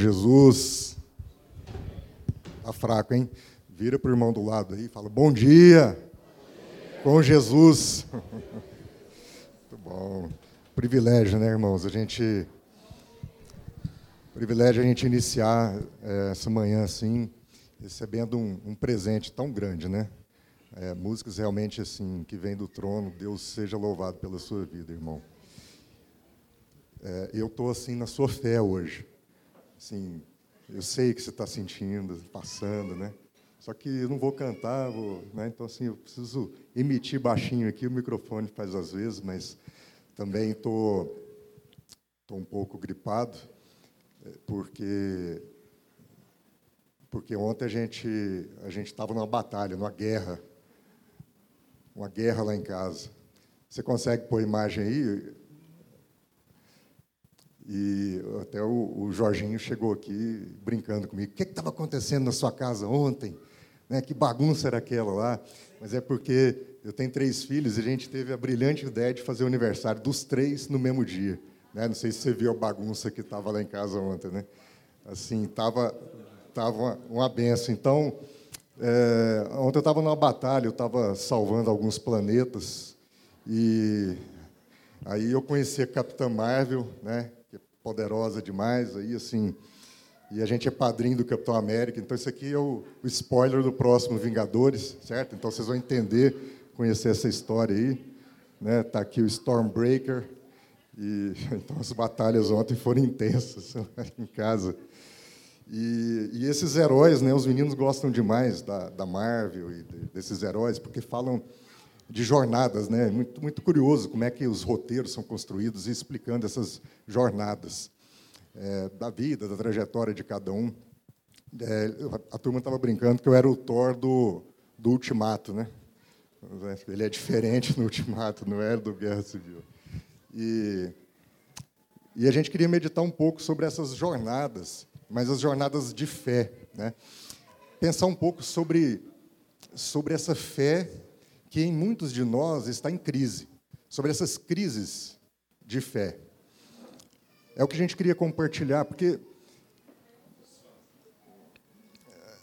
Jesus. Tá fraco, hein? Vira para o irmão do lado aí e fala: Bom dia, com Jesus. Muito bom. Privilégio, né, irmãos? A gente. Privilégio a gente iniciar é, essa manhã assim, recebendo um, um presente tão grande, né? É, músicas realmente assim, que vêm do trono. Deus seja louvado pela sua vida, irmão. É, eu estou assim na sua fé hoje. Assim, eu sei que você está sentindo, passando, né? Só que eu não vou cantar, vou, né? então assim eu preciso emitir baixinho aqui. O microfone faz às vezes, mas também estou tô, tô um pouco gripado é, porque porque ontem a gente a gente estava numa batalha, numa guerra, uma guerra lá em casa. Você consegue pôr imagem aí? E até o, o Jorginho chegou aqui brincando comigo. O que estava acontecendo na sua casa ontem? Né, que bagunça era aquela lá? Mas é porque eu tenho três filhos e a gente teve a brilhante ideia de fazer o aniversário dos três no mesmo dia. Né? Não sei se você viu a bagunça que estava lá em casa ontem. Né? Assim, estava tava uma, uma benção. Então, é, ontem eu estava numa batalha, eu estava salvando alguns planetas e aí eu conheci a Capitã Marvel, né? Poderosa demais, aí assim, e a gente é padrinho do Capitão América, então isso aqui é o, o spoiler do próximo Vingadores, certo? Então vocês vão entender, conhecer essa história aí, né? Tá aqui o Stormbreaker, e então as batalhas ontem foram intensas em casa. E, e, esses heróis, né, os meninos gostam demais da, da Marvel e de, desses heróis, porque falam de jornadas, né? Muito, muito curioso como é que os roteiros são construídos e explicando essas jornadas é, da vida, da trajetória de cada um. É, a turma estava brincando que eu era o Thor do, do Ultimato, né? Ele é diferente no Ultimato, não era do Guerra Civil. E, e a gente queria meditar um pouco sobre essas jornadas, mas as jornadas de fé, né? Pensar um pouco sobre sobre essa fé que em muitos de nós está em crise, sobre essas crises de fé. É o que a gente queria compartilhar, porque eh,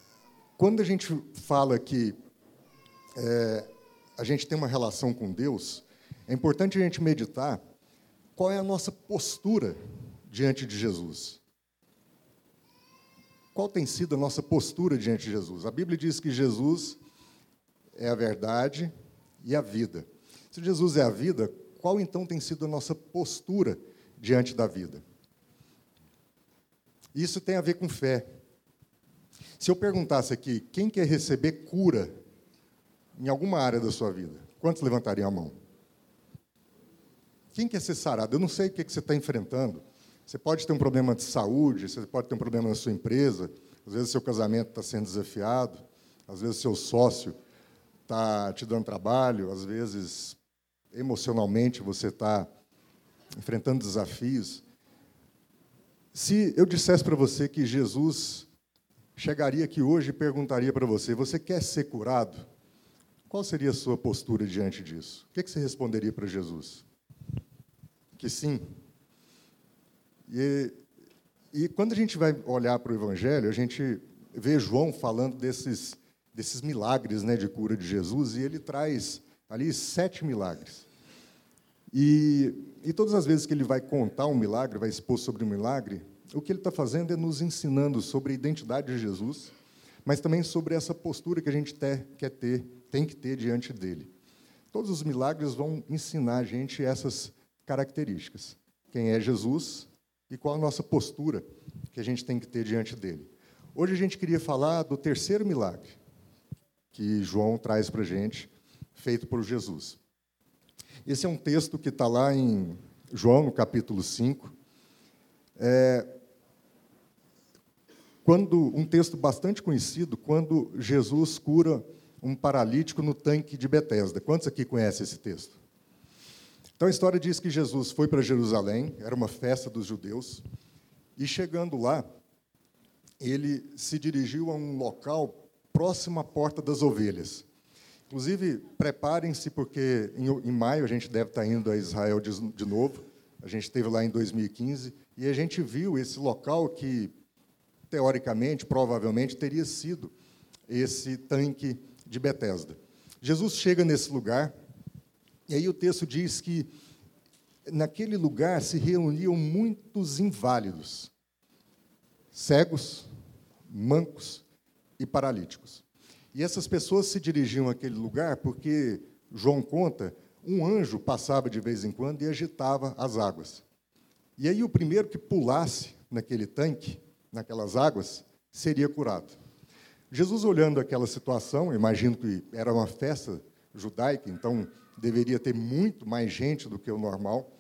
quando a gente fala que é, a gente tem uma relação com Deus, é importante a gente meditar qual é a nossa postura diante de Jesus. Qual tem sido a nossa postura diante de Jesus? A Bíblia diz que Jesus é a verdade e a vida. Se Jesus é a vida, qual então tem sido a nossa postura diante da vida? Isso tem a ver com fé. Se eu perguntasse aqui, quem quer receber cura em alguma área da sua vida? Quantos levantariam a mão? Quem quer ser sarado? Eu não sei o que você está enfrentando. Você pode ter um problema de saúde, você pode ter um problema na sua empresa, às vezes seu casamento está sendo desafiado, às vezes seu sócio está te dando trabalho, às vezes emocionalmente você está enfrentando desafios. Se eu dissesse para você que Jesus chegaria aqui hoje e perguntaria para você: Você quer ser curado? Qual seria a sua postura diante disso? O que você responderia para Jesus? Que sim. E, e quando a gente vai olhar para o Evangelho, a gente vê João falando desses desses milagres né, de cura de Jesus, e ele traz ali sete milagres. E, e todas as vezes que ele vai contar um milagre, vai expor sobre um milagre, o que ele está fazendo é nos ensinando sobre a identidade de Jesus, mas também sobre essa postura que a gente ter, quer ter, tem que ter diante dele. Todos os milagres vão ensinar a gente essas características. Quem é Jesus e qual a nossa postura que a gente tem que ter diante dele. Hoje a gente queria falar do terceiro milagre, que João traz para a gente, feito por Jesus. Esse é um texto que está lá em João, no capítulo 5. É, quando, um texto bastante conhecido, quando Jesus cura um paralítico no tanque de Betesda. Quantos aqui conhecem esse texto? Então a história diz que Jesus foi para Jerusalém, era uma festa dos judeus, e chegando lá, ele se dirigiu a um local próximo à porta das ovelhas. Inclusive, preparem-se, porque em, maio a gente deve estar indo a Israel de, novo. A gente esteve lá em 2015 e a gente viu esse local que teoricamente, provavelmente, teria sido esse tanque de Betesda. Jesus chega nesse lugar, e aí o texto diz que naquele lugar se reuniam muitos inválidos, cegos, mancos e paralíticos. E essas pessoas se dirigiam àquele lugar porque, João conta, um anjo passava de vez em quando e agitava as águas. E aí o primeiro que pulasse naquele tanque, naquelas águas, seria curado. Jesus, olhando aquela situação, imagino que era uma festa judaica, então deveria ter muito mais gente do que o normal,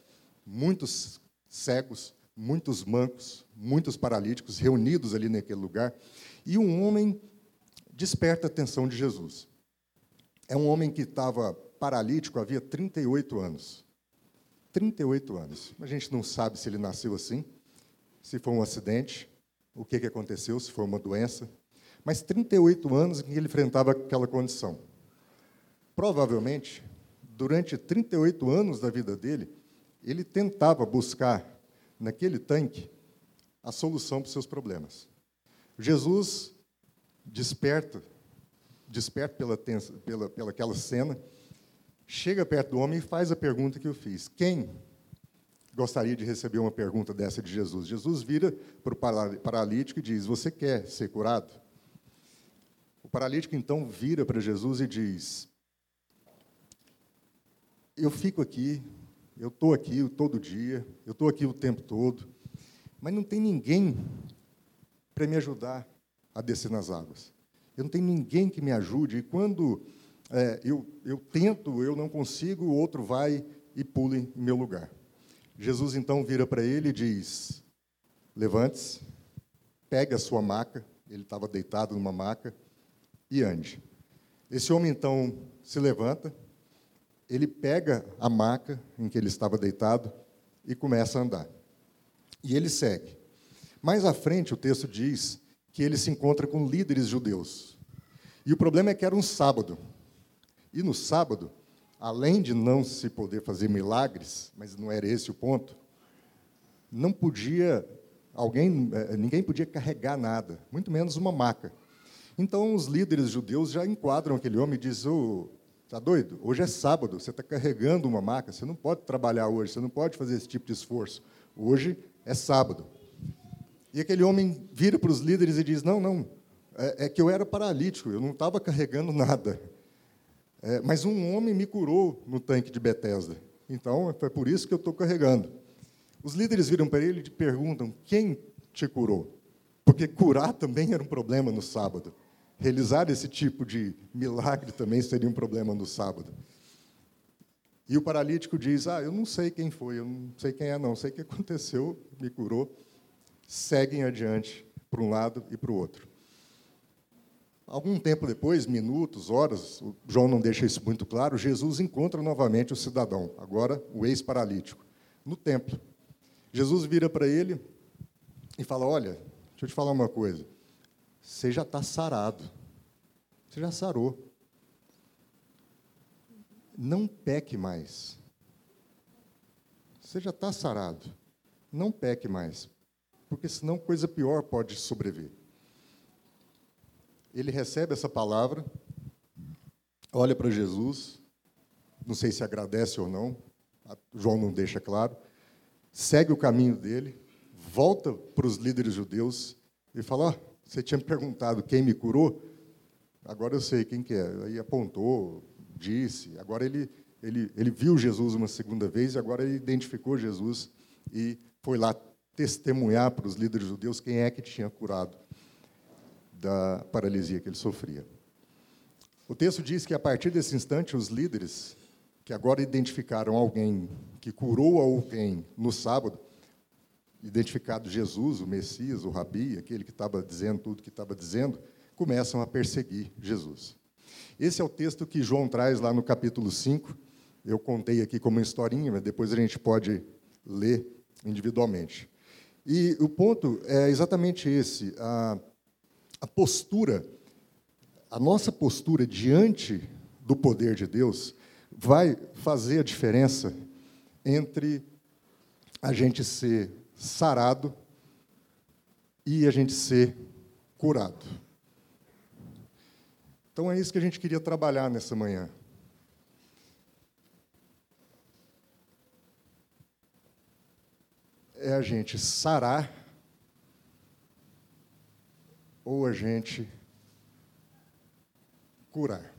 muitos cegos, muitos mancos, muitos paralíticos reunidos ali naquele lugar, e um homem desperta a atenção de Jesus. É um homem que estava paralítico havia 38 anos. 38 anos. A gente não sabe se ele nasceu assim, se foi um acidente, o que, que aconteceu, se foi uma doença. Mas 38 anos que ele enfrentava aquela condição. Provavelmente, durante 38 anos da vida dele, ele tentava buscar naquele tanque a solução para os seus problemas. Jesus desperta, desperta pela, pela, pela aquela cena, chega perto do homem e faz a pergunta que eu fiz. Quem gostaria de receber uma pergunta dessa de Jesus? Jesus vira para o paralítico e diz: Você quer ser curado? O paralítico então vira para Jesus e diz: Eu fico aqui, eu estou aqui todo dia, eu estou aqui o tempo todo, mas não tem ninguém para me ajudar a descer nas águas. Eu não tenho ninguém que me ajude. E quando é, eu, eu tento, eu não consigo, o outro vai e pula em meu lugar. Jesus então vira para ele e diz: Levante-se, pegue a sua maca. Ele estava deitado numa maca e ande. Esse homem então se levanta, ele pega a maca em que ele estava deitado e começa a andar. E ele segue. Mais à frente, o texto diz que ele se encontra com líderes judeus. E o problema é que era um sábado. E no sábado, além de não se poder fazer milagres, mas não era esse o ponto, não podia alguém, eh, ninguém podia carregar nada, muito menos uma maca. Então os líderes judeus já enquadram aquele homem e dizem: oh, "Tá doido? Hoje é sábado, você está carregando uma maca, você não pode trabalhar hoje, você não pode fazer esse tipo de esforço. Hoje é sábado." E aquele homem vira para os líderes e diz: Não, não, é, é que eu era paralítico, eu não estava carregando nada. É, mas um homem me curou no tanque de Betesda. Então, foi por isso que eu estou carregando. Os líderes viram para ele e perguntam: Quem te curou? Porque curar também era um problema no sábado. Realizar esse tipo de milagre também seria um problema no sábado. E o paralítico diz: Ah, eu não sei quem foi, eu não sei quem é, não, sei o que aconteceu, me curou seguem adiante para um lado e para o outro. Algum tempo depois, minutos, horas, João não deixa isso muito claro, Jesus encontra novamente o cidadão, agora o ex-paralítico, no templo. Jesus vira para ele e fala: Olha, deixa eu te falar uma coisa. Você já está sarado. Você já sarou. Não peque mais. Você já está sarado. Não peque mais porque senão coisa pior pode sobreviver. Ele recebe essa palavra, olha para Jesus, não sei se agradece ou não, João não deixa claro, segue o caminho dele, volta para os líderes judeus e fala: oh, você tinha me perguntado quem me curou? Agora eu sei quem que é. Aí apontou, disse. Agora ele, ele, ele viu Jesus uma segunda vez e agora ele identificou Jesus e foi lá testemunhar para os líderes judeus quem é que tinha curado da paralisia que ele sofria. O texto diz que a partir desse instante os líderes que agora identificaram alguém que curou alguém no sábado, identificado Jesus, o Messias, o Rabi, aquele que estava dizendo tudo que estava dizendo, começam a perseguir Jesus. Esse é o texto que João traz lá no capítulo 5. Eu contei aqui como uma historinha, mas depois a gente pode ler individualmente. E o ponto é exatamente esse: a, a postura, a nossa postura diante do poder de Deus vai fazer a diferença entre a gente ser sarado e a gente ser curado. Então é isso que a gente queria trabalhar nessa manhã. É a gente sarar ou a gente curar.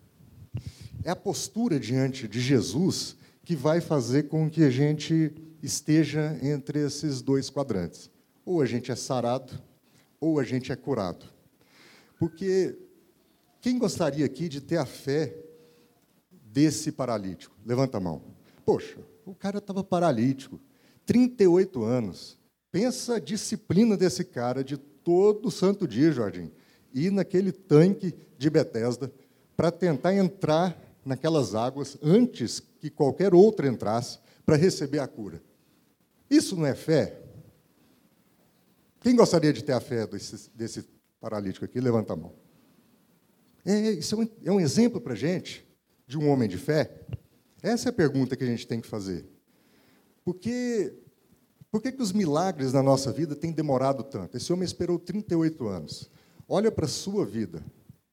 É a postura diante de Jesus que vai fazer com que a gente esteja entre esses dois quadrantes. Ou a gente é sarado, ou a gente é curado. Porque quem gostaria aqui de ter a fé desse paralítico? Levanta a mão. Poxa, o cara estava paralítico, 38 anos. Pensa a disciplina desse cara de todo santo dia, Jorginho, ir naquele tanque de Betesda para tentar entrar naquelas águas antes que qualquer outro entrasse para receber a cura. Isso não é fé? Quem gostaria de ter a fé desse, desse paralítico aqui? Levanta a mão. É, isso é um, é um exemplo para a gente de um homem de fé? Essa é a pergunta que a gente tem que fazer. Porque, por que, que os milagres na nossa vida têm demorado tanto? Esse homem esperou 38 anos. Olha para a sua vida.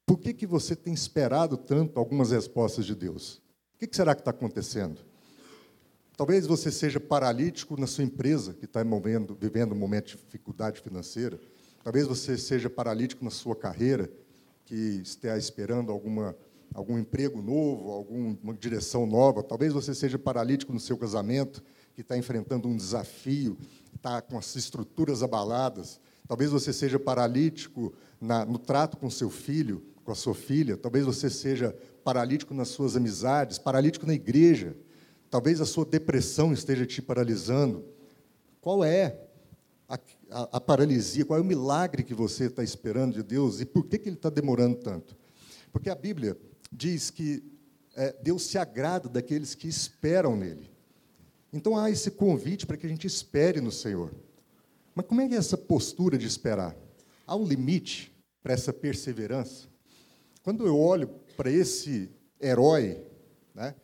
Por que, que você tem esperado tanto algumas respostas de Deus? O que, que será que está acontecendo? Talvez você seja paralítico na sua empresa, que está vivendo um momento de dificuldade financeira. Talvez você seja paralítico na sua carreira, que está esperando alguma, algum emprego novo, alguma direção nova. Talvez você seja paralítico no seu casamento, que está enfrentando um desafio, está com as estruturas abaladas. Talvez você seja paralítico na, no trato com seu filho, com a sua filha. Talvez você seja paralítico nas suas amizades, paralítico na igreja. Talvez a sua depressão esteja te paralisando. Qual é a, a, a paralisia? Qual é o milagre que você está esperando de Deus? E por que, que ele está demorando tanto? Porque a Bíblia diz que é, Deus se agrada daqueles que esperam nele. Então há esse convite para que a gente espere no Senhor. Mas como é que é essa postura de esperar? Há um limite para essa perseverança? Quando eu olho para esse herói, né,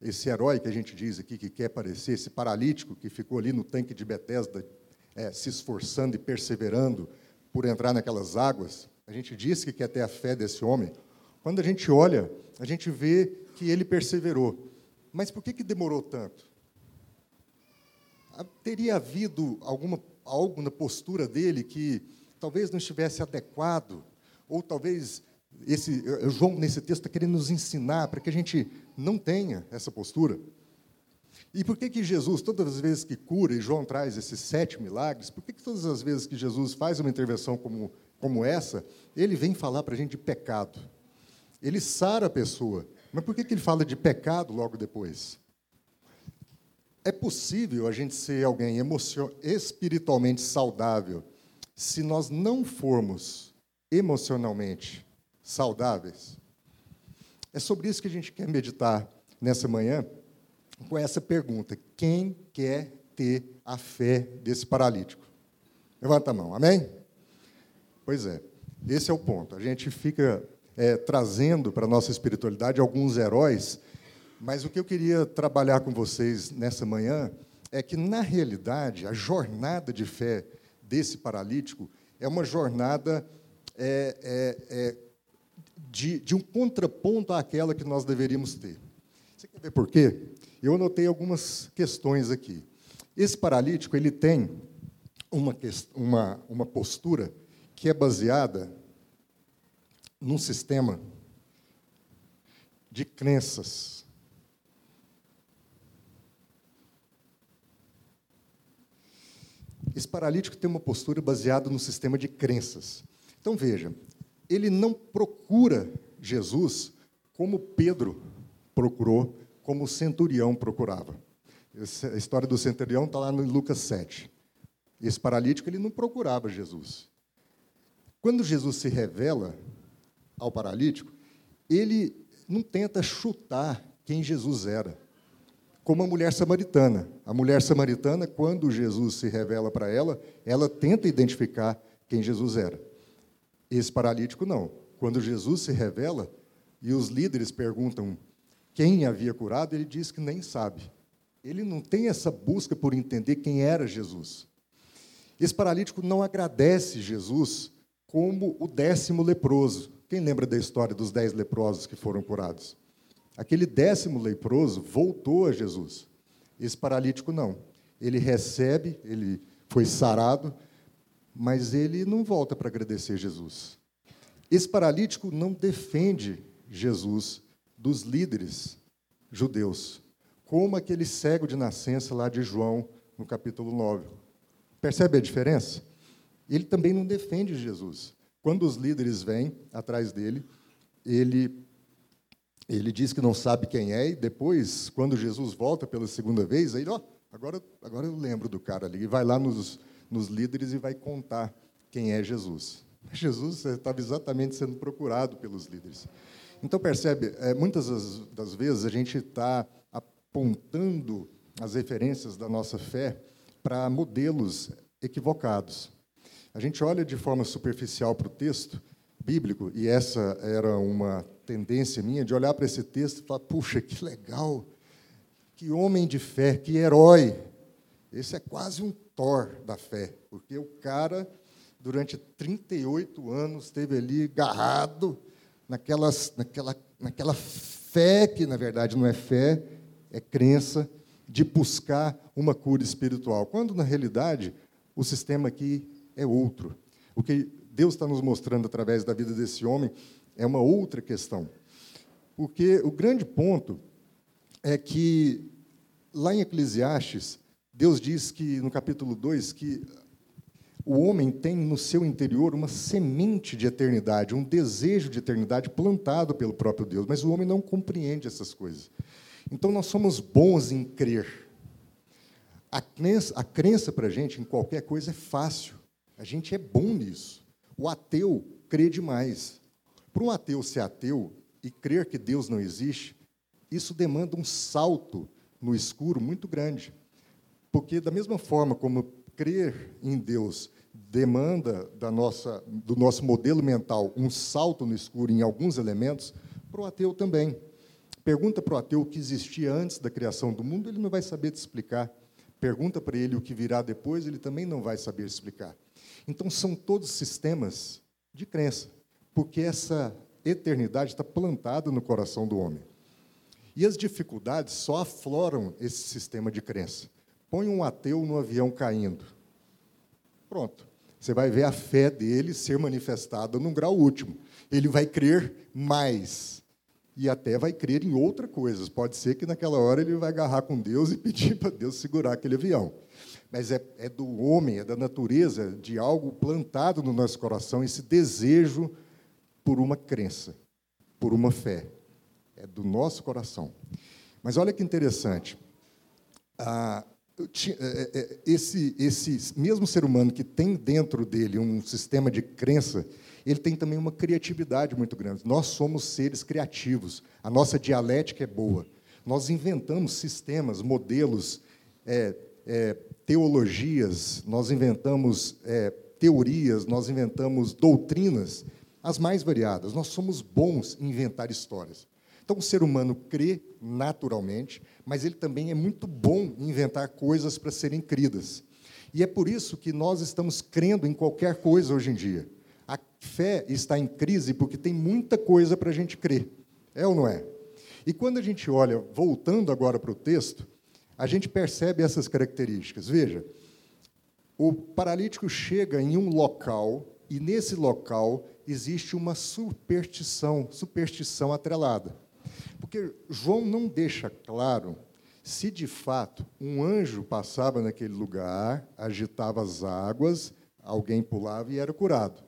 esse herói que a gente diz aqui que quer parecer, esse paralítico que ficou ali no tanque de Betesda, é, se esforçando e perseverando por entrar naquelas águas, a gente diz que quer ter a fé desse homem. Quando a gente olha, a gente vê que ele perseverou. Mas por que, que demorou tanto? Teria havido alguma, algo na postura dele que talvez não estivesse adequado, ou talvez esse, João, nesse texto, está querendo nos ensinar para que a gente não tenha essa postura. E por que, que Jesus, todas as vezes que cura, e João traz esses sete milagres, por que, que todas as vezes que Jesus faz uma intervenção como, como essa, ele vem falar para a gente de pecado? Ele sara a pessoa. Mas por que, que ele fala de pecado logo depois? É possível a gente ser alguém espiritualmente saudável se nós não formos emocionalmente saudáveis? É sobre isso que a gente quer meditar nessa manhã, com essa pergunta: quem quer ter a fé desse paralítico? Levanta a mão, amém? Pois é, esse é o ponto. A gente fica é, trazendo para a nossa espiritualidade alguns heróis, mas o que eu queria trabalhar com vocês nessa manhã é que, na realidade, a jornada de fé desse paralítico é uma jornada é, é, é de, de um contraponto àquela que nós deveríamos ter. Você quer ver por quê? Eu anotei algumas questões aqui. Esse paralítico ele tem uma, uma, uma postura que é baseada num sistema de crenças. Esse paralítico tem uma postura baseada no sistema de crenças. Então veja, ele não procura Jesus como Pedro procurou, como o centurião procurava. Essa, a história do centurião está lá no Lucas 7. Esse paralítico ele não procurava Jesus. Quando Jesus se revela ao paralítico, ele não tenta chutar quem Jesus era, como a mulher samaritana. A mulher samaritana, quando Jesus se revela para ela, ela tenta identificar quem Jesus era. Esse paralítico não. Quando Jesus se revela e os líderes perguntam quem havia curado, ele diz que nem sabe. Ele não tem essa busca por entender quem era Jesus. Esse paralítico não agradece Jesus como o décimo leproso. Quem lembra da história dos dez leprosos que foram curados? Aquele décimo leproso voltou a Jesus. Esse paralítico não. Ele recebe, ele foi sarado, mas ele não volta para agradecer Jesus. Esse paralítico não defende Jesus dos líderes judeus, como aquele cego de nascença lá de João, no capítulo 9. Percebe a diferença? Ele também não defende Jesus. Quando os líderes vêm atrás dele, ele ele diz que não sabe quem é e depois, quando Jesus volta pela segunda vez, aí, ó, agora, agora eu lembro do cara ali, e vai lá nos, nos líderes e vai contar quem é Jesus. Jesus estava exatamente sendo procurado pelos líderes. Então, percebe, é, muitas das, das vezes a gente está apontando as referências da nossa fé para modelos equivocados. A gente olha de forma superficial para o texto bíblico, e essa era uma tendência minha de olhar para esse texto e falar: puxa, que legal, que homem de fé, que herói. Esse é quase um Thor da fé, porque o cara, durante 38 anos, esteve ali agarrado naquelas, naquela, naquela fé, que na verdade não é fé, é crença, de buscar uma cura espiritual, quando na realidade o sistema aqui é outro. O que Deus está nos mostrando através da vida desse homem é uma outra questão. Porque o grande ponto é que, lá em Eclesiastes, Deus diz que, no capítulo 2, que o homem tem no seu interior uma semente de eternidade, um desejo de eternidade plantado pelo próprio Deus, mas o homem não compreende essas coisas. Então, nós somos bons em crer. A crença, a crença para a gente em qualquer coisa é fácil. A gente é bom nisso. O ateu crê demais. Para um ateu ser ateu e crer que Deus não existe, isso demanda um salto no escuro muito grande. Porque, da mesma forma como crer em Deus demanda da nossa, do nosso modelo mental um salto no escuro em alguns elementos, para o ateu também. Pergunta para o ateu o que existia antes da criação do mundo, ele não vai saber te explicar. Pergunta para ele o que virá depois, ele também não vai saber explicar. Então, são todos sistemas de crença porque essa eternidade está plantada no coração do homem. E as dificuldades só afloram esse sistema de crença. Põe um ateu no avião caindo. Pronto. Você vai ver a fé dele ser manifestada num grau último. Ele vai crer mais. E até vai crer em outra coisa. Pode ser que naquela hora ele vai agarrar com Deus e pedir para Deus segurar aquele avião. Mas é, é do homem, é da natureza, de algo plantado no nosso coração, esse desejo por uma crença, por uma fé. É do nosso coração. Mas olha que interessante. Ah, esse, esse mesmo ser humano que tem dentro dele um sistema de crença, ele tem também uma criatividade muito grande. Nós somos seres criativos. A nossa dialética é boa. Nós inventamos sistemas, modelos, é, é, teologias, nós inventamos é, teorias, nós inventamos doutrinas as mais variadas. Nós somos bons em inventar histórias. Então, o ser humano crê naturalmente, mas ele também é muito bom em inventar coisas para serem cridas. E é por isso que nós estamos crendo em qualquer coisa hoje em dia. A fé está em crise porque tem muita coisa para a gente crer. É ou não é? E quando a gente olha, voltando agora para o texto, a gente percebe essas características. Veja, o paralítico chega em um local e nesse local existe uma superstição, superstição atrelada. Porque João não deixa claro se de fato um anjo passava naquele lugar, agitava as águas, alguém pulava e era curado.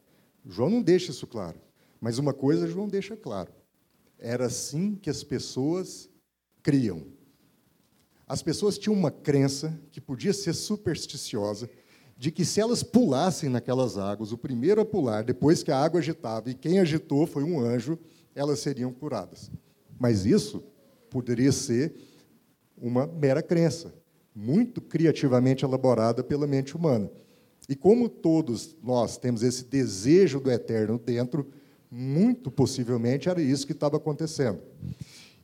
João não deixa isso claro. Mas uma coisa João deixa claro: era assim que as pessoas criam. As pessoas tinham uma crença que podia ser supersticiosa, de que se elas pulassem naquelas águas, o primeiro a pular, depois que a água agitava, e quem agitou foi um anjo, elas seriam curadas. Mas isso poderia ser uma mera crença, muito criativamente elaborada pela mente humana. E como todos nós temos esse desejo do eterno dentro, muito possivelmente era isso que estava acontecendo.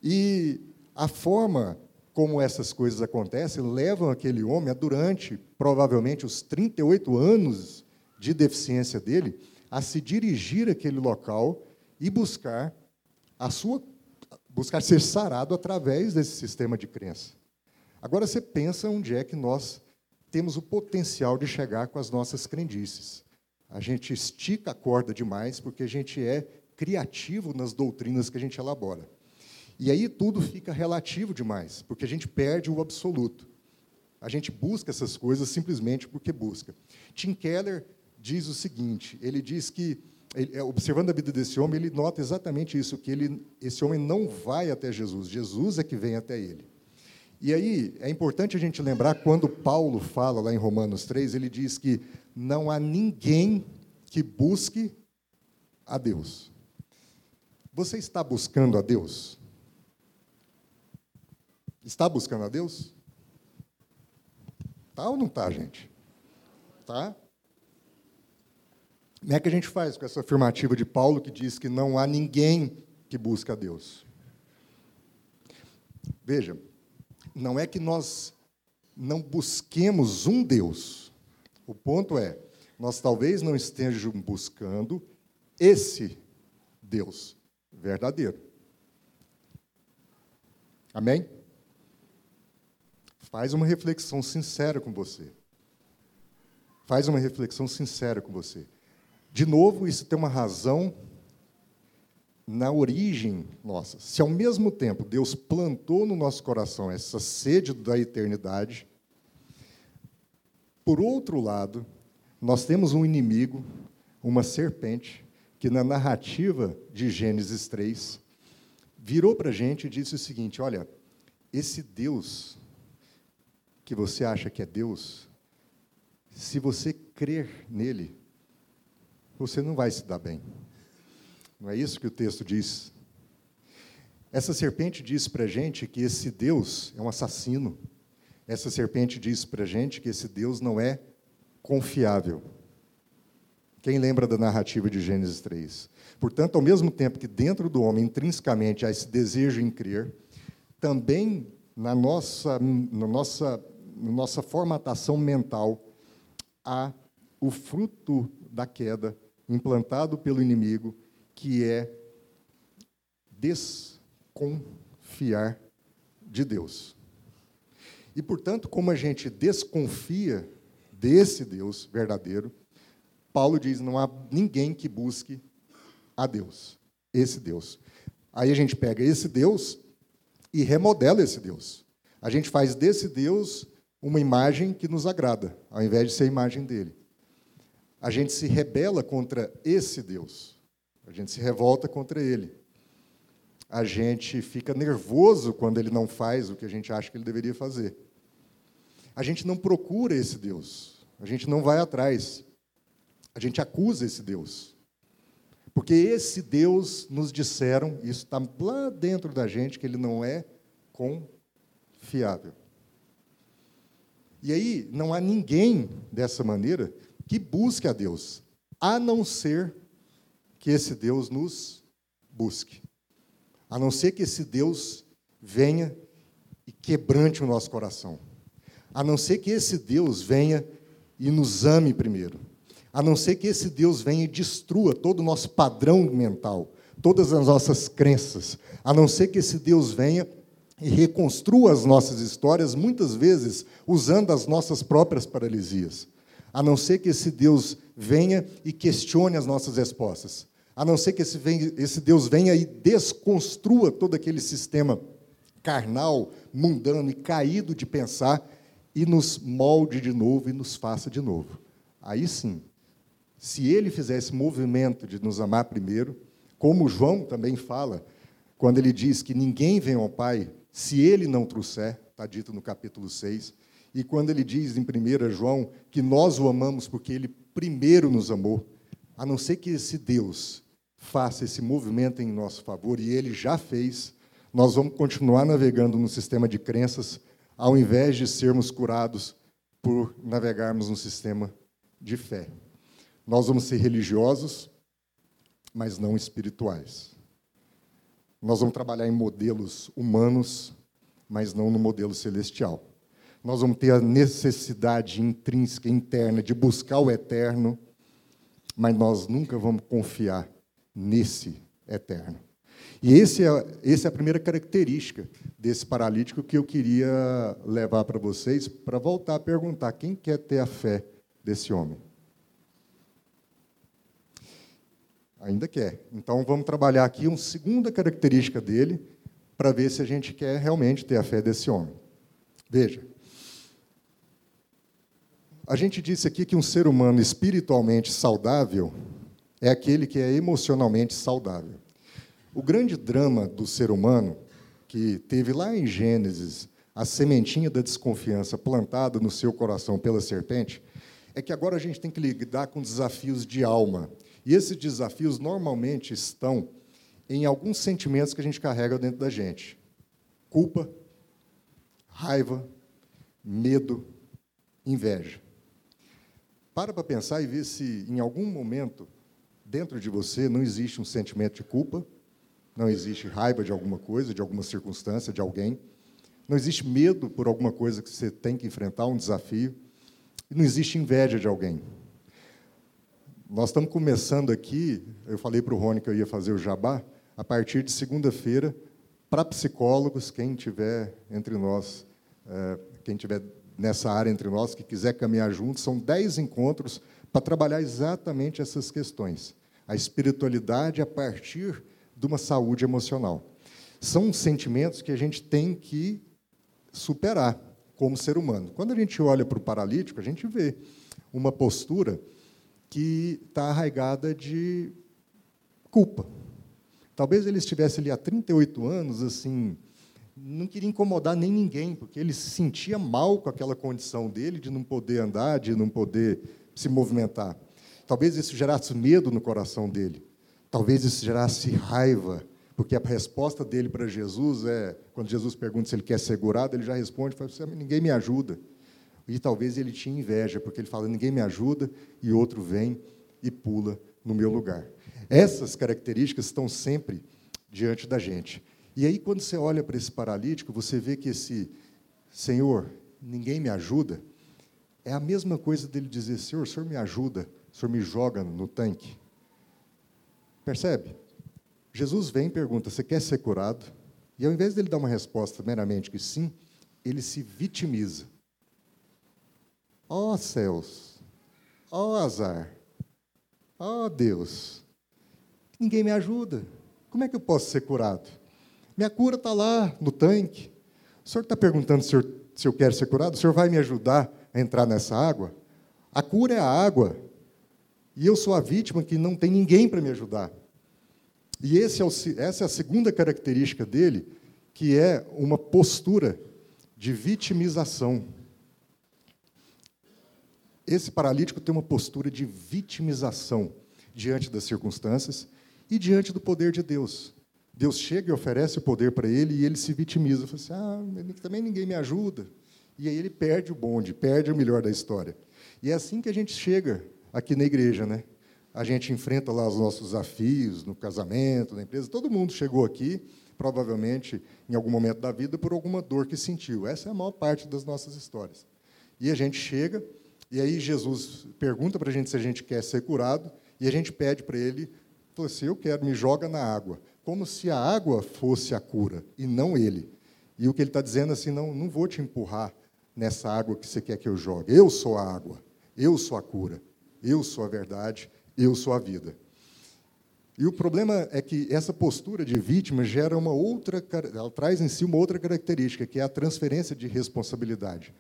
E a forma como essas coisas acontecem, levam aquele homem a, durante, provavelmente, os 38 anos de deficiência dele, a se dirigir àquele local e buscar a sua buscar ser sarado através desse sistema de crença. Agora você pensa onde é que nós temos o potencial de chegar com as nossas crendices. A gente estica a corda demais porque a gente é criativo nas doutrinas que a gente elabora. E aí tudo fica relativo demais, porque a gente perde o absoluto. A gente busca essas coisas simplesmente porque busca. Tim Keller diz o seguinte: ele diz que, é, observando a vida desse homem, ele nota exatamente isso, que ele, esse homem não vai até Jesus, Jesus é que vem até ele. E aí é importante a gente lembrar quando Paulo fala lá em Romanos 3, ele diz que não há ninguém que busque a Deus. Você está buscando a Deus? Está buscando a Deus? Tá ou não tá, gente? Tá? Como é que a gente faz com essa afirmativa de Paulo que diz que não há ninguém que busca a Deus? Veja, não é que nós não busquemos um Deus. O ponto é, nós talvez não estejamos buscando esse Deus verdadeiro. Amém? Faz uma reflexão sincera com você. Faz uma reflexão sincera com você. De novo, isso tem uma razão na origem nossa. Se ao mesmo tempo Deus plantou no nosso coração essa sede da eternidade, por outro lado, nós temos um inimigo, uma serpente, que na narrativa de Gênesis 3 virou para a gente e disse o seguinte: olha, esse Deus que você acha que é Deus, se você crer nele, você não vai se dar bem. Não é isso que o texto diz? Essa serpente diz para gente que esse Deus é um assassino. Essa serpente diz para gente que esse Deus não é confiável. Quem lembra da narrativa de Gênesis 3? Portanto, ao mesmo tempo que dentro do homem intrinsecamente há esse desejo em crer, também na nossa, na nossa nossa formatação mental, há o fruto da queda implantado pelo inimigo, que é desconfiar de Deus. E, portanto, como a gente desconfia desse Deus verdadeiro, Paulo diz: não há ninguém que busque a Deus, esse Deus. Aí a gente pega esse Deus e remodela esse Deus. A gente faz desse Deus uma imagem que nos agrada, ao invés de ser a imagem dele. A gente se rebela contra esse Deus. A gente se revolta contra ele. A gente fica nervoso quando ele não faz o que a gente acha que ele deveria fazer. A gente não procura esse Deus. A gente não vai atrás. A gente acusa esse Deus. Porque esse Deus nos disseram, isso está lá dentro da gente, que ele não é confiável. E aí não há ninguém dessa maneira que busque a Deus, a não ser que esse Deus nos busque. A não ser que esse Deus venha e quebrante o nosso coração. A não ser que esse Deus venha e nos ame primeiro. A não ser que esse Deus venha e destrua todo o nosso padrão mental, todas as nossas crenças. A não ser que esse Deus venha e reconstrua as nossas histórias, muitas vezes usando as nossas próprias paralisias. A não ser que esse Deus venha e questione as nossas respostas. A não ser que esse, esse Deus venha e desconstrua todo aquele sistema carnal, mundano e caído de pensar e nos molde de novo e nos faça de novo. Aí sim, se ele fizer esse movimento de nos amar primeiro, como João também fala, quando ele diz que ninguém vem ao Pai se ele não trouxer, está dito no capítulo 6. E quando ele diz em 1 João que nós o amamos porque ele primeiro nos amou, a não ser que esse Deus faça esse movimento em nosso favor, e ele já fez, nós vamos continuar navegando no sistema de crenças, ao invés de sermos curados por navegarmos no sistema de fé. Nós vamos ser religiosos, mas não espirituais. Nós vamos trabalhar em modelos humanos, mas não no modelo celestial. Nós vamos ter a necessidade intrínseca, interna, de buscar o eterno, mas nós nunca vamos confiar nesse eterno. E esse é, essa é a primeira característica desse paralítico que eu queria levar para vocês, para voltar a perguntar: quem quer ter a fé desse homem? Ainda quer. Então vamos trabalhar aqui uma segunda característica dele, para ver se a gente quer realmente ter a fé desse homem. Veja. A gente disse aqui que um ser humano espiritualmente saudável é aquele que é emocionalmente saudável. O grande drama do ser humano, que teve lá em Gênesis a sementinha da desconfiança plantada no seu coração pela serpente, é que agora a gente tem que lidar com desafios de alma. E esses desafios normalmente estão em alguns sentimentos que a gente carrega dentro da gente: culpa, raiva, medo, inveja. Para para pensar e ver se em algum momento dentro de você não existe um sentimento de culpa, não existe raiva de alguma coisa, de alguma circunstância, de alguém, não existe medo por alguma coisa que você tem que enfrentar, um desafio, e não existe inveja de alguém. Nós estamos começando aqui, eu falei para o Rony que eu ia fazer o jabá, a partir de segunda-feira, para psicólogos, quem tiver entre nós, é, quem tiver nessa área entre nós, que quiser caminhar junto, são dez encontros para trabalhar exatamente essas questões. A espiritualidade a partir de uma saúde emocional. São sentimentos que a gente tem que superar como ser humano. Quando a gente olha para o paralítico, a gente vê uma postura que está arraigada de culpa. Talvez ele estivesse ali há 38 anos, assim, não queria incomodar nem ninguém, porque ele se sentia mal com aquela condição dele de não poder andar, de não poder se movimentar. Talvez isso gerasse medo no coração dele. Talvez isso gerasse raiva, porque a resposta dele para Jesus é, quando Jesus pergunta se ele quer ser curado, ele já responde, fala, ninguém me ajuda. E talvez ele tinha inveja, porque ele fala, ninguém me ajuda, e outro vem e pula no meu lugar. Essas características estão sempre diante da gente. E aí, quando você olha para esse paralítico, você vê que esse Senhor, ninguém me ajuda, é a mesma coisa dele dizer: Senhor, o Senhor me ajuda, o Senhor me joga no tanque. Percebe? Jesus vem e pergunta: Você quer ser curado? E ao invés dele dar uma resposta meramente que sim, ele se vitimiza. Ó oh, céus, ó oh, azar, ó oh, Deus, ninguém me ajuda. Como é que eu posso ser curado? Minha cura está lá no tanque. O senhor está perguntando se eu, se eu quero ser curado? O senhor vai me ajudar a entrar nessa água? A cura é a água. E eu sou a vítima que não tem ninguém para me ajudar. E é o, essa é a segunda característica dele, que é uma postura de vitimização. Esse paralítico tem uma postura de vitimização diante das circunstâncias e diante do poder de Deus. Deus chega e oferece o poder para ele e ele se vitimiza. Fala assim, ah, também ninguém me ajuda. E aí ele perde o bonde, perde o melhor da história. E é assim que a gente chega aqui na igreja, né? A gente enfrenta lá os nossos desafios no casamento, na empresa. Todo mundo chegou aqui, provavelmente, em algum momento da vida, por alguma dor que sentiu. Essa é a maior parte das nossas histórias. E a gente chega, e aí Jesus pergunta para a gente se a gente quer ser curado, e a gente pede para ele, fala assim, eu quero, me joga na água. Como se a água fosse a cura, e não ele. E o que ele está dizendo assim, não, não vou te empurrar nessa água que você quer que eu jogue. Eu sou a água, eu sou a cura, eu sou a verdade, eu sou a vida. E o problema é que essa postura de vítima gera uma outra, ela traz em si uma outra característica, que é a transferência de responsabilidade.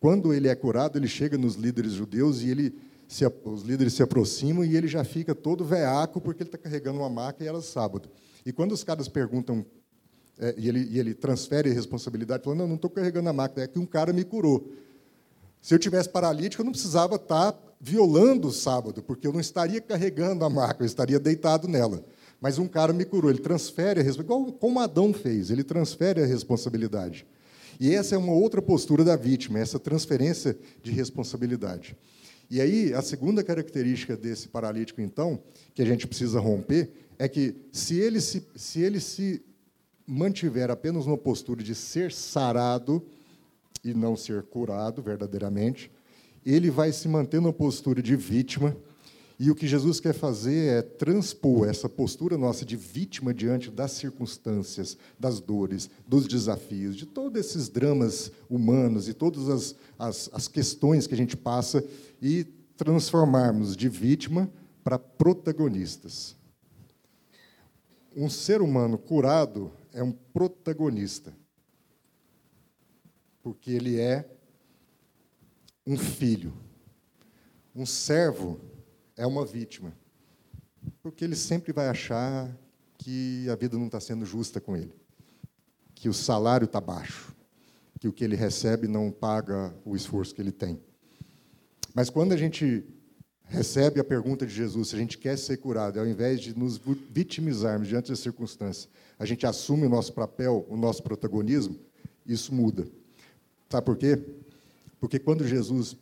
Quando ele é curado, ele chega nos líderes judeus e ele se, os líderes se aproximam e ele já fica todo veaco porque ele está carregando uma maca e era sábado. E quando os caras perguntam é, e, ele, e ele transfere a responsabilidade, falando, não, não estou carregando a máquina, é que um cara me curou. Se eu tivesse paralítico, eu não precisava estar tá violando o sábado, porque eu não estaria carregando a máquina, eu estaria deitado nela. Mas um cara me curou, ele transfere a responsabilidade, como Adão fez, ele transfere a responsabilidade. E essa é uma outra postura da vítima, essa transferência de responsabilidade. E aí, a segunda característica desse paralítico, então, que a gente precisa romper, é que se ele se, se, ele se mantiver apenas uma postura de ser sarado e não ser curado verdadeiramente, ele vai se manter numa postura de vítima. E o que Jesus quer fazer é transpor essa postura nossa de vítima diante das circunstâncias, das dores, dos desafios, de todos esses dramas humanos e todas as, as, as questões que a gente passa e transformarmos de vítima para protagonistas. Um ser humano curado é um protagonista, porque ele é um filho. Um servo é uma vítima, porque ele sempre vai achar que a vida não está sendo justa com ele, que o salário está baixo, que o que ele recebe não paga o esforço que ele tem. Mas quando a gente recebe a pergunta de Jesus se a gente quer ser curado, ao invés de nos vitimizarmos diante das circunstâncias, a gente assume o nosso papel, o nosso protagonismo, isso muda. Sabe por quê? Porque quando Jesus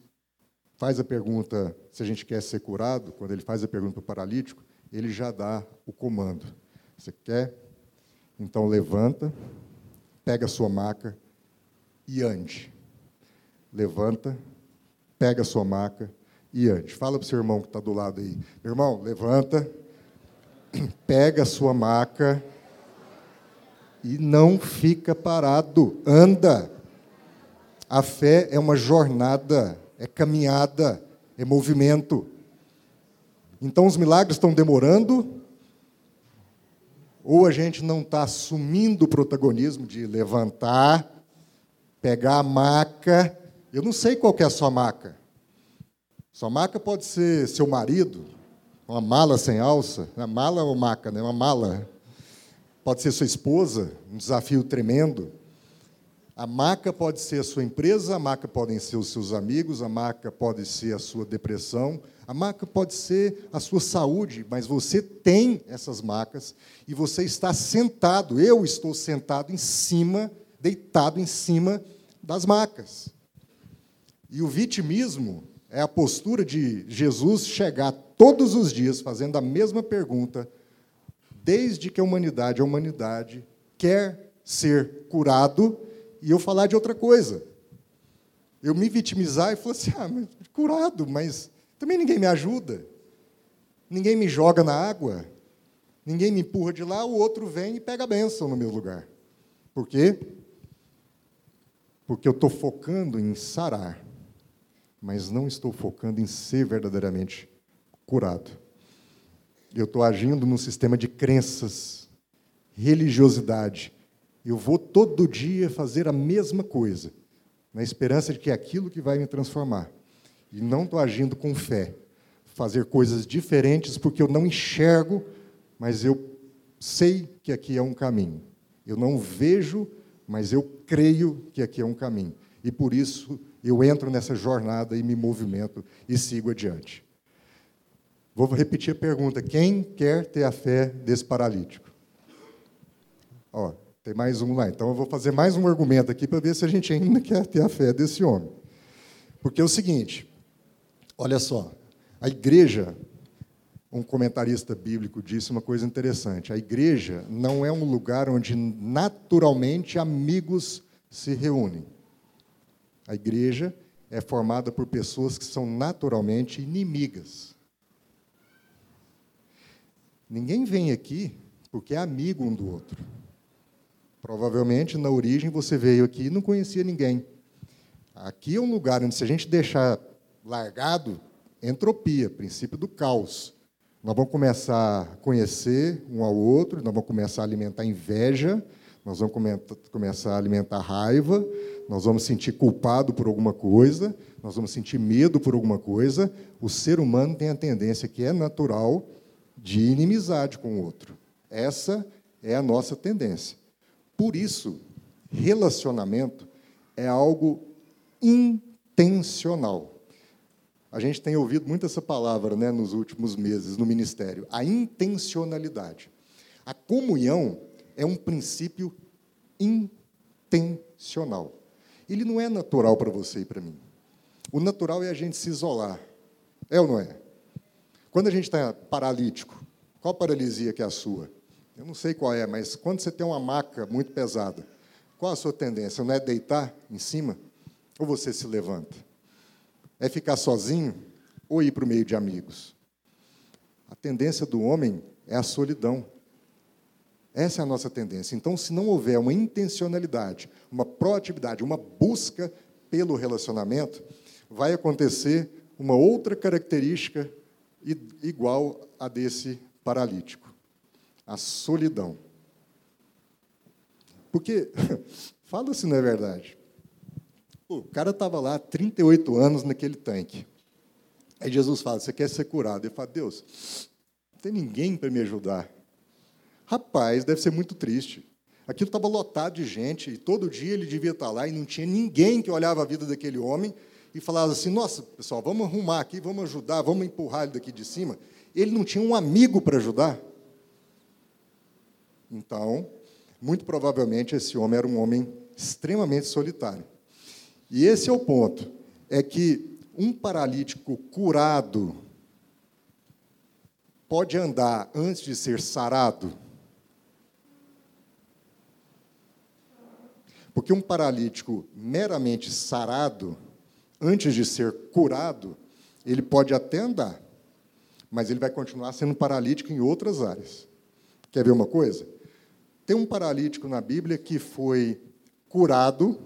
faz a pergunta se a gente quer ser curado, quando ele faz a pergunta para o paralítico, ele já dá o comando. Você quer? Então levanta, pega a sua maca e ande. Levanta, pega a sua maca e ande. Fala para o seu irmão que está do lado aí. Meu irmão, levanta, pega a sua maca e não fica parado. Anda. A fé é uma jornada, é caminhada, é movimento. Então os milagres estão demorando, ou a gente não está assumindo o protagonismo de levantar, pegar a maca. Eu não sei qual é a sua maca. Sua maca pode ser seu marido, uma mala sem alça, uma mala ou maca, né? Uma mala. Pode ser sua esposa, um desafio tremendo. A maca pode ser a sua empresa, a maca podem ser os seus amigos, a maca pode ser a sua depressão, a maca pode ser a sua saúde, mas você tem essas macas e você está sentado, eu estou sentado em cima, deitado em cima das macas. E o vitimismo é a postura de Jesus chegar todos os dias fazendo a mesma pergunta, desde que a humanidade, a humanidade quer ser curado e eu falar de outra coisa. Eu me vitimizar e falar assim: ah, mas, curado, mas também ninguém me ajuda, ninguém me joga na água, ninguém me empurra de lá, o outro vem e pega a bênção no meu lugar. Por quê? Porque eu estou focando em sarar, mas não estou focando em ser verdadeiramente curado. Eu estou agindo num sistema de crenças, religiosidade, eu vou todo dia fazer a mesma coisa, na esperança de que é aquilo que vai me transformar. E não estou agindo com fé. Fazer coisas diferentes porque eu não enxergo, mas eu sei que aqui é um caminho. Eu não vejo, mas eu creio que aqui é um caminho. E por isso eu entro nessa jornada e me movimento e sigo adiante. Vou repetir a pergunta: quem quer ter a fé desse paralítico? Ó, tem mais um lá. Então eu vou fazer mais um argumento aqui para ver se a gente ainda quer ter a fé desse homem. Porque é o seguinte, olha só, a igreja, um comentarista bíblico disse uma coisa interessante: a igreja não é um lugar onde naturalmente amigos se reúnem. A igreja é formada por pessoas que são naturalmente inimigas. Ninguém vem aqui porque é amigo um do outro. Provavelmente, na origem, você veio aqui e não conhecia ninguém. Aqui é um lugar onde, se a gente deixar largado, entropia, princípio do caos. Nós vamos começar a conhecer um ao outro, nós vamos começar a alimentar inveja, nós vamos começar a alimentar raiva, nós vamos sentir culpado por alguma coisa, nós vamos sentir medo por alguma coisa. O ser humano tem a tendência que é natural de inimizade com o outro. Essa é a nossa tendência. Por isso, relacionamento é algo intencional. A gente tem ouvido muito essa palavra né, nos últimos meses no ministério, a intencionalidade. A comunhão é um princípio intencional. Ele não é natural para você e para mim. O natural é a gente se isolar. É ou não é? Quando a gente está paralítico, qual paralisia que é a sua? Eu não sei qual é, mas quando você tem uma maca muito pesada, qual a sua tendência? Não é deitar em cima? Ou você se levanta? É ficar sozinho ou ir para o meio de amigos? A tendência do homem é a solidão. Essa é a nossa tendência. Então, se não houver uma intencionalidade, uma proatividade, uma busca pelo relacionamento, vai acontecer uma outra característica igual a desse paralítico: a solidão. Porque, fala se não é verdade. O cara estava lá 38 anos naquele tanque. Aí Jesus fala: Você quer ser curado? Ele fala: Deus, não tem ninguém para me ajudar. Rapaz, deve ser muito triste. Aquilo estava lotado de gente, e todo dia ele devia estar lá, e não tinha ninguém que olhava a vida daquele homem e falava assim: Nossa, pessoal, vamos arrumar aqui, vamos ajudar, vamos empurrar ele daqui de cima. Ele não tinha um amigo para ajudar. Então, muito provavelmente esse homem era um homem extremamente solitário. E esse é o ponto: é que um paralítico curado pode andar antes de ser sarado. Porque um paralítico meramente sarado, antes de ser curado, ele pode até andar, mas ele vai continuar sendo paralítico em outras áreas. Quer ver uma coisa? Tem um paralítico na Bíblia que foi curado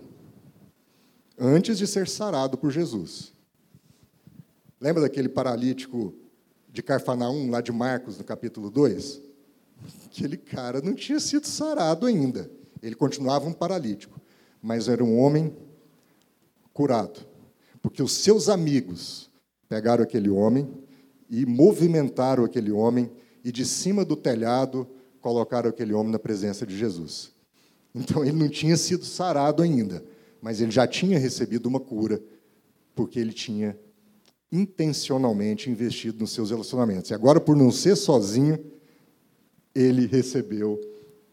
antes de ser sarado por Jesus. Lembra daquele paralítico de Carfanaum, lá de Marcos, no capítulo 2? Aquele cara não tinha sido sarado ainda. Ele continuava um paralítico, mas era um homem curado. Porque os seus amigos pegaram aquele homem e movimentaram aquele homem, e de cima do telhado colocaram aquele homem na presença de Jesus. Então ele não tinha sido sarado ainda, mas ele já tinha recebido uma cura, porque ele tinha intencionalmente investido nos seus relacionamentos. E agora, por não ser sozinho, ele recebeu,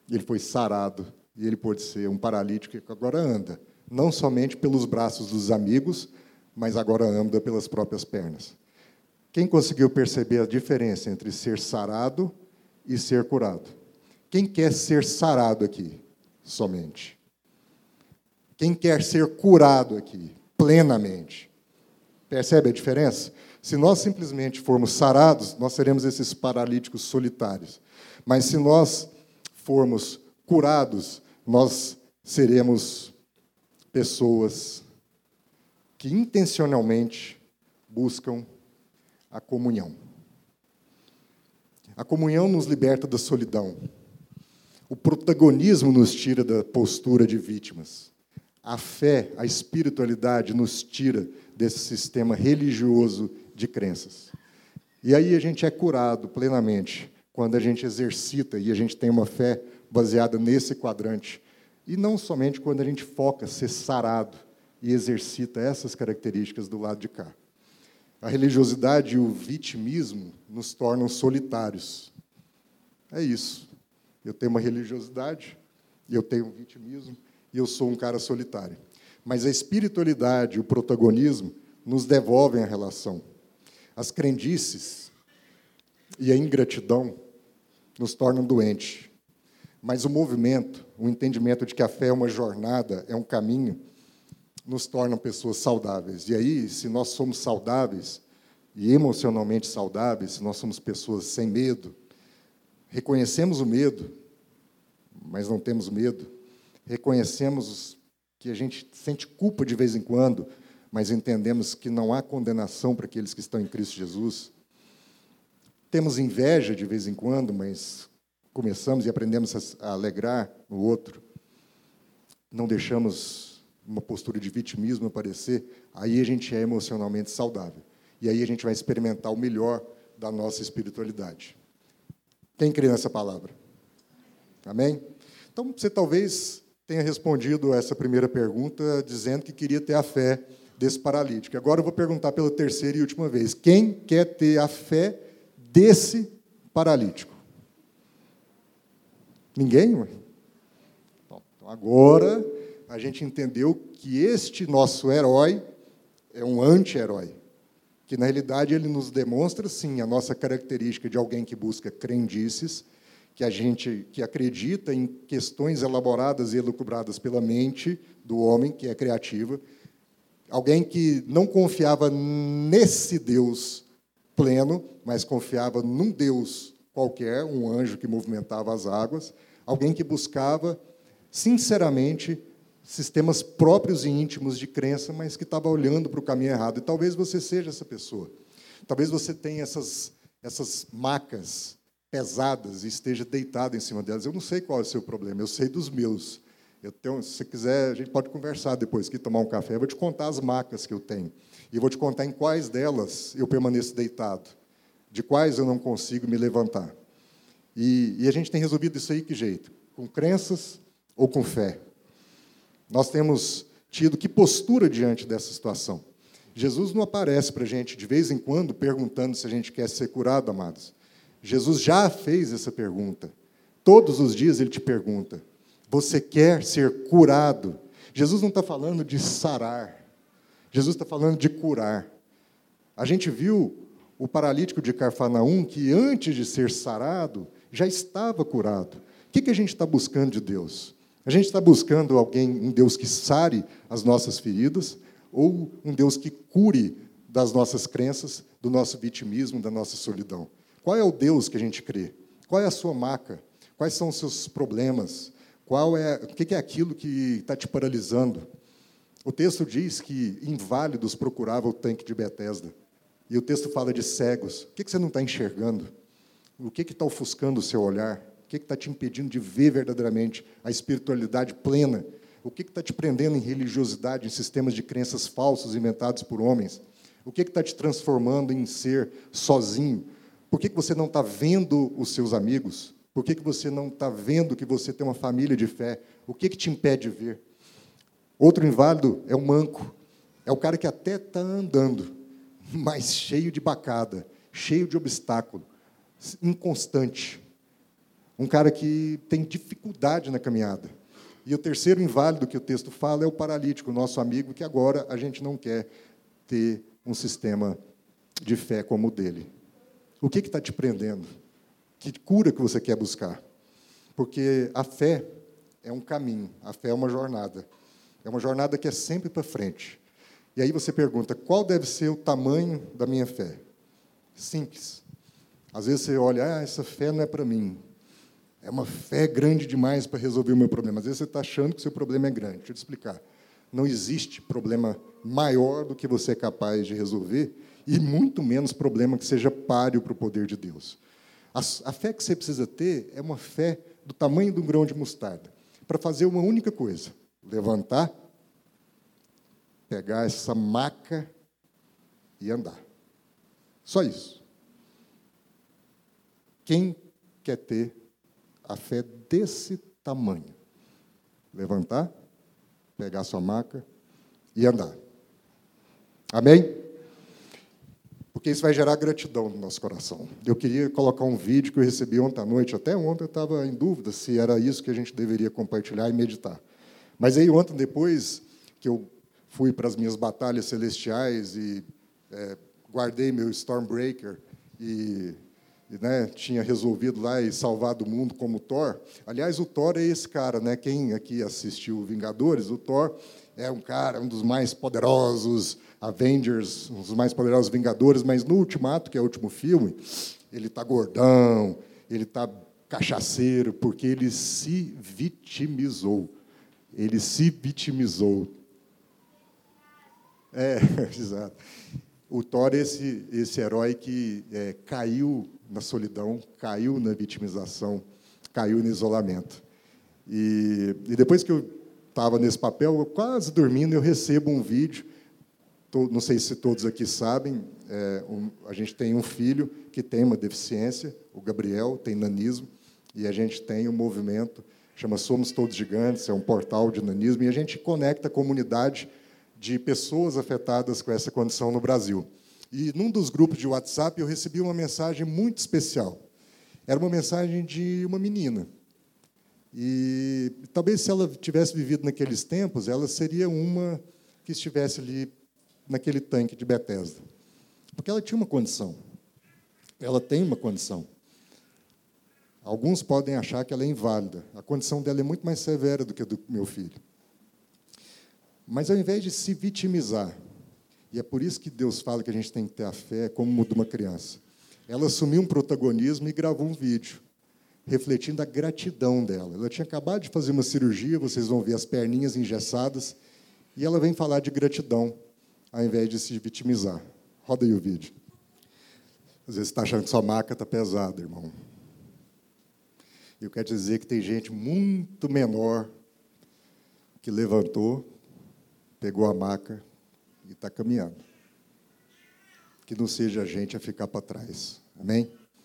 ele foi sarado, e ele pôde ser um paralítico que agora anda, não somente pelos braços dos amigos, mas agora anda pelas próprias pernas. Quem conseguiu perceber a diferença entre ser sarado e ser curado? Quem quer ser sarado aqui? Somente. Quem quer ser curado aqui? Plenamente. Percebe a diferença? Se nós simplesmente formos sarados, nós seremos esses paralíticos solitários. Mas se nós formos curados, nós seremos pessoas que intencionalmente buscam a comunhão. A comunhão nos liberta da solidão. O protagonismo nos tira da postura de vítimas. A fé, a espiritualidade nos tira desse sistema religioso de crenças. E aí a gente é curado plenamente quando a gente exercita e a gente tem uma fé baseada nesse quadrante. E não somente quando a gente foca ser sarado e exercita essas características do lado de cá. A religiosidade e o vitimismo nos tornam solitários. É isso. Eu tenho uma religiosidade, eu tenho um vitimismo, e eu sou um cara solitário. Mas a espiritualidade e o protagonismo nos devolvem a relação. As crendices e a ingratidão nos tornam doentes. Mas o movimento, o entendimento de que a fé é uma jornada, é um caminho, nos tornam pessoas saudáveis. E aí, se nós somos saudáveis e emocionalmente saudáveis, se nós somos pessoas sem medo, reconhecemos o medo, mas não temos medo, reconhecemos que a gente sente culpa de vez em quando, mas entendemos que não há condenação para aqueles que estão em Cristo Jesus. Temos inveja de vez em quando, mas começamos e aprendemos a alegrar o outro. Não deixamos uma postura de vitimismo aparecer, aí a gente é emocionalmente saudável. E aí a gente vai experimentar o melhor da nossa espiritualidade. Quem crê nessa palavra? Amém? Então, você talvez tenha respondido essa primeira pergunta dizendo que queria ter a fé desse paralítico. Agora eu vou perguntar pela terceira e última vez: quem quer ter a fé desse paralítico? Ninguém? Então, agora a gente entendeu que este nosso herói é um anti-herói que na realidade ele nos demonstra, sim, a nossa característica de alguém que busca crendices, que a gente que acredita em questões elaboradas e elucubradas pela mente do homem, que é criativa, alguém que não confiava nesse Deus pleno, mas confiava num Deus qualquer, um anjo que movimentava as águas, alguém que buscava sinceramente sistemas próprios e íntimos de crença, mas que estava olhando para o caminho errado. E talvez você seja essa pessoa. Talvez você tenha essas essas macas pesadas e esteja deitado em cima delas. Eu não sei qual é o seu problema, eu sei dos meus. Eu tenho, se você quiser, a gente pode conversar depois aqui, tomar um café. Eu vou te contar as macas que eu tenho. E vou te contar em quais delas eu permaneço deitado, de quais eu não consigo me levantar. E, e a gente tem resolvido isso aí que jeito? Com crenças ou com fé? Nós temos tido que postura diante dessa situação? Jesus não aparece para a gente de vez em quando perguntando se a gente quer ser curado, amados. Jesus já fez essa pergunta. Todos os dias ele te pergunta: Você quer ser curado? Jesus não está falando de sarar. Jesus está falando de curar. A gente viu o paralítico de Carfanaum que antes de ser sarado já estava curado. O que, que a gente está buscando de Deus? A gente está buscando alguém, um Deus que sare as nossas feridas, ou um Deus que cure das nossas crenças, do nosso vitimismo, da nossa solidão. Qual é o Deus que a gente crê? Qual é a sua maca? Quais são os seus problemas? Qual é, o que é aquilo que está te paralisando? O texto diz que inválidos procuravam o tanque de Betesda. E o texto fala de cegos. O que você não está enxergando? O que está ofuscando o seu olhar? O que está te impedindo de ver verdadeiramente a espiritualidade plena o que está te prendendo em religiosidade, em sistemas de crenças falsos inventados por homens? O que está te transformando em ser sozinho? Por que, que você não está vendo os seus amigos? Por que, que você não está vendo que você tem uma família de fé? O que, que te impede de ver? Outro inválido é o manco. É o cara que até está andando, mas cheio de bacada, cheio de obstáculo, inconstante. Um cara que tem dificuldade na caminhada. E o terceiro inválido que o texto fala é o paralítico, nosso amigo, que agora a gente não quer ter um sistema de fé como o dele. O que está te prendendo? Que cura que você quer buscar? Porque a fé é um caminho, a fé é uma jornada. É uma jornada que é sempre para frente. E aí você pergunta: qual deve ser o tamanho da minha fé? Simples. Às vezes você olha, ah, essa fé não é para mim. É uma fé grande demais para resolver o meu problema. Às vezes você está achando que o seu problema é grande. Deixa eu te explicar. Não existe problema maior do que você é capaz de resolver e muito menos problema que seja páreo para o poder de Deus. A, a fé que você precisa ter é uma fé do tamanho de um grão de mostarda para fazer uma única coisa: levantar, pegar essa maca e andar. Só isso. Quem quer ter a fé desse tamanho. Levantar, pegar sua maca e andar. Amém? Porque isso vai gerar gratidão no nosso coração. Eu queria colocar um vídeo que eu recebi ontem à noite. Até ontem eu estava em dúvida se era isso que a gente deveria compartilhar e meditar. Mas aí, ontem, depois que eu fui para as minhas batalhas celestiais e é, guardei meu Stormbreaker e né, tinha resolvido lá e salvado o mundo como Thor. Aliás, o Thor é esse cara, né? Quem aqui assistiu Vingadores, o Thor é um cara, um dos mais poderosos Avengers, um dos mais poderosos Vingadores, mas no Ultimato, que é o último filme, ele está gordão, ele está cachaceiro, porque ele se vitimizou. Ele se vitimizou. É, exato. O Thor é esse, esse herói que é, caiu na solidão, caiu na vitimização, caiu no isolamento. E, e depois que eu estava nesse papel, quase dormindo, eu recebo um vídeo. não sei se todos aqui sabem, é, um, a gente tem um filho que tem uma deficiência, o Gabriel tem nanismo, e a gente tem um movimento chama Somos Todos Gigantes, é um portal de nanismo, e a gente conecta a comunidade de pessoas afetadas com essa condição no Brasil. E num dos grupos de WhatsApp eu recebi uma mensagem muito especial. Era uma mensagem de uma menina. E talvez se ela tivesse vivido naqueles tempos, ela seria uma que estivesse ali naquele tanque de Bethesda. Porque ela tinha uma condição. Ela tem uma condição. Alguns podem achar que ela é inválida. A condição dela é muito mais severa do que a do meu filho. Mas ao invés de se vitimizar, e é por isso que Deus fala que a gente tem que ter a fé como de uma criança, ela assumiu um protagonismo e gravou um vídeo, refletindo a gratidão dela. Ela tinha acabado de fazer uma cirurgia, vocês vão ver as perninhas engessadas, e ela vem falar de gratidão, ao invés de se vitimizar. Roda aí o vídeo. Às vezes você está achando que sua maca está pesada, irmão. Eu quero dizer que tem gente muito menor que levantou, pegou a maca está caminhando. Que não seja a gente a ficar para trás. Amém?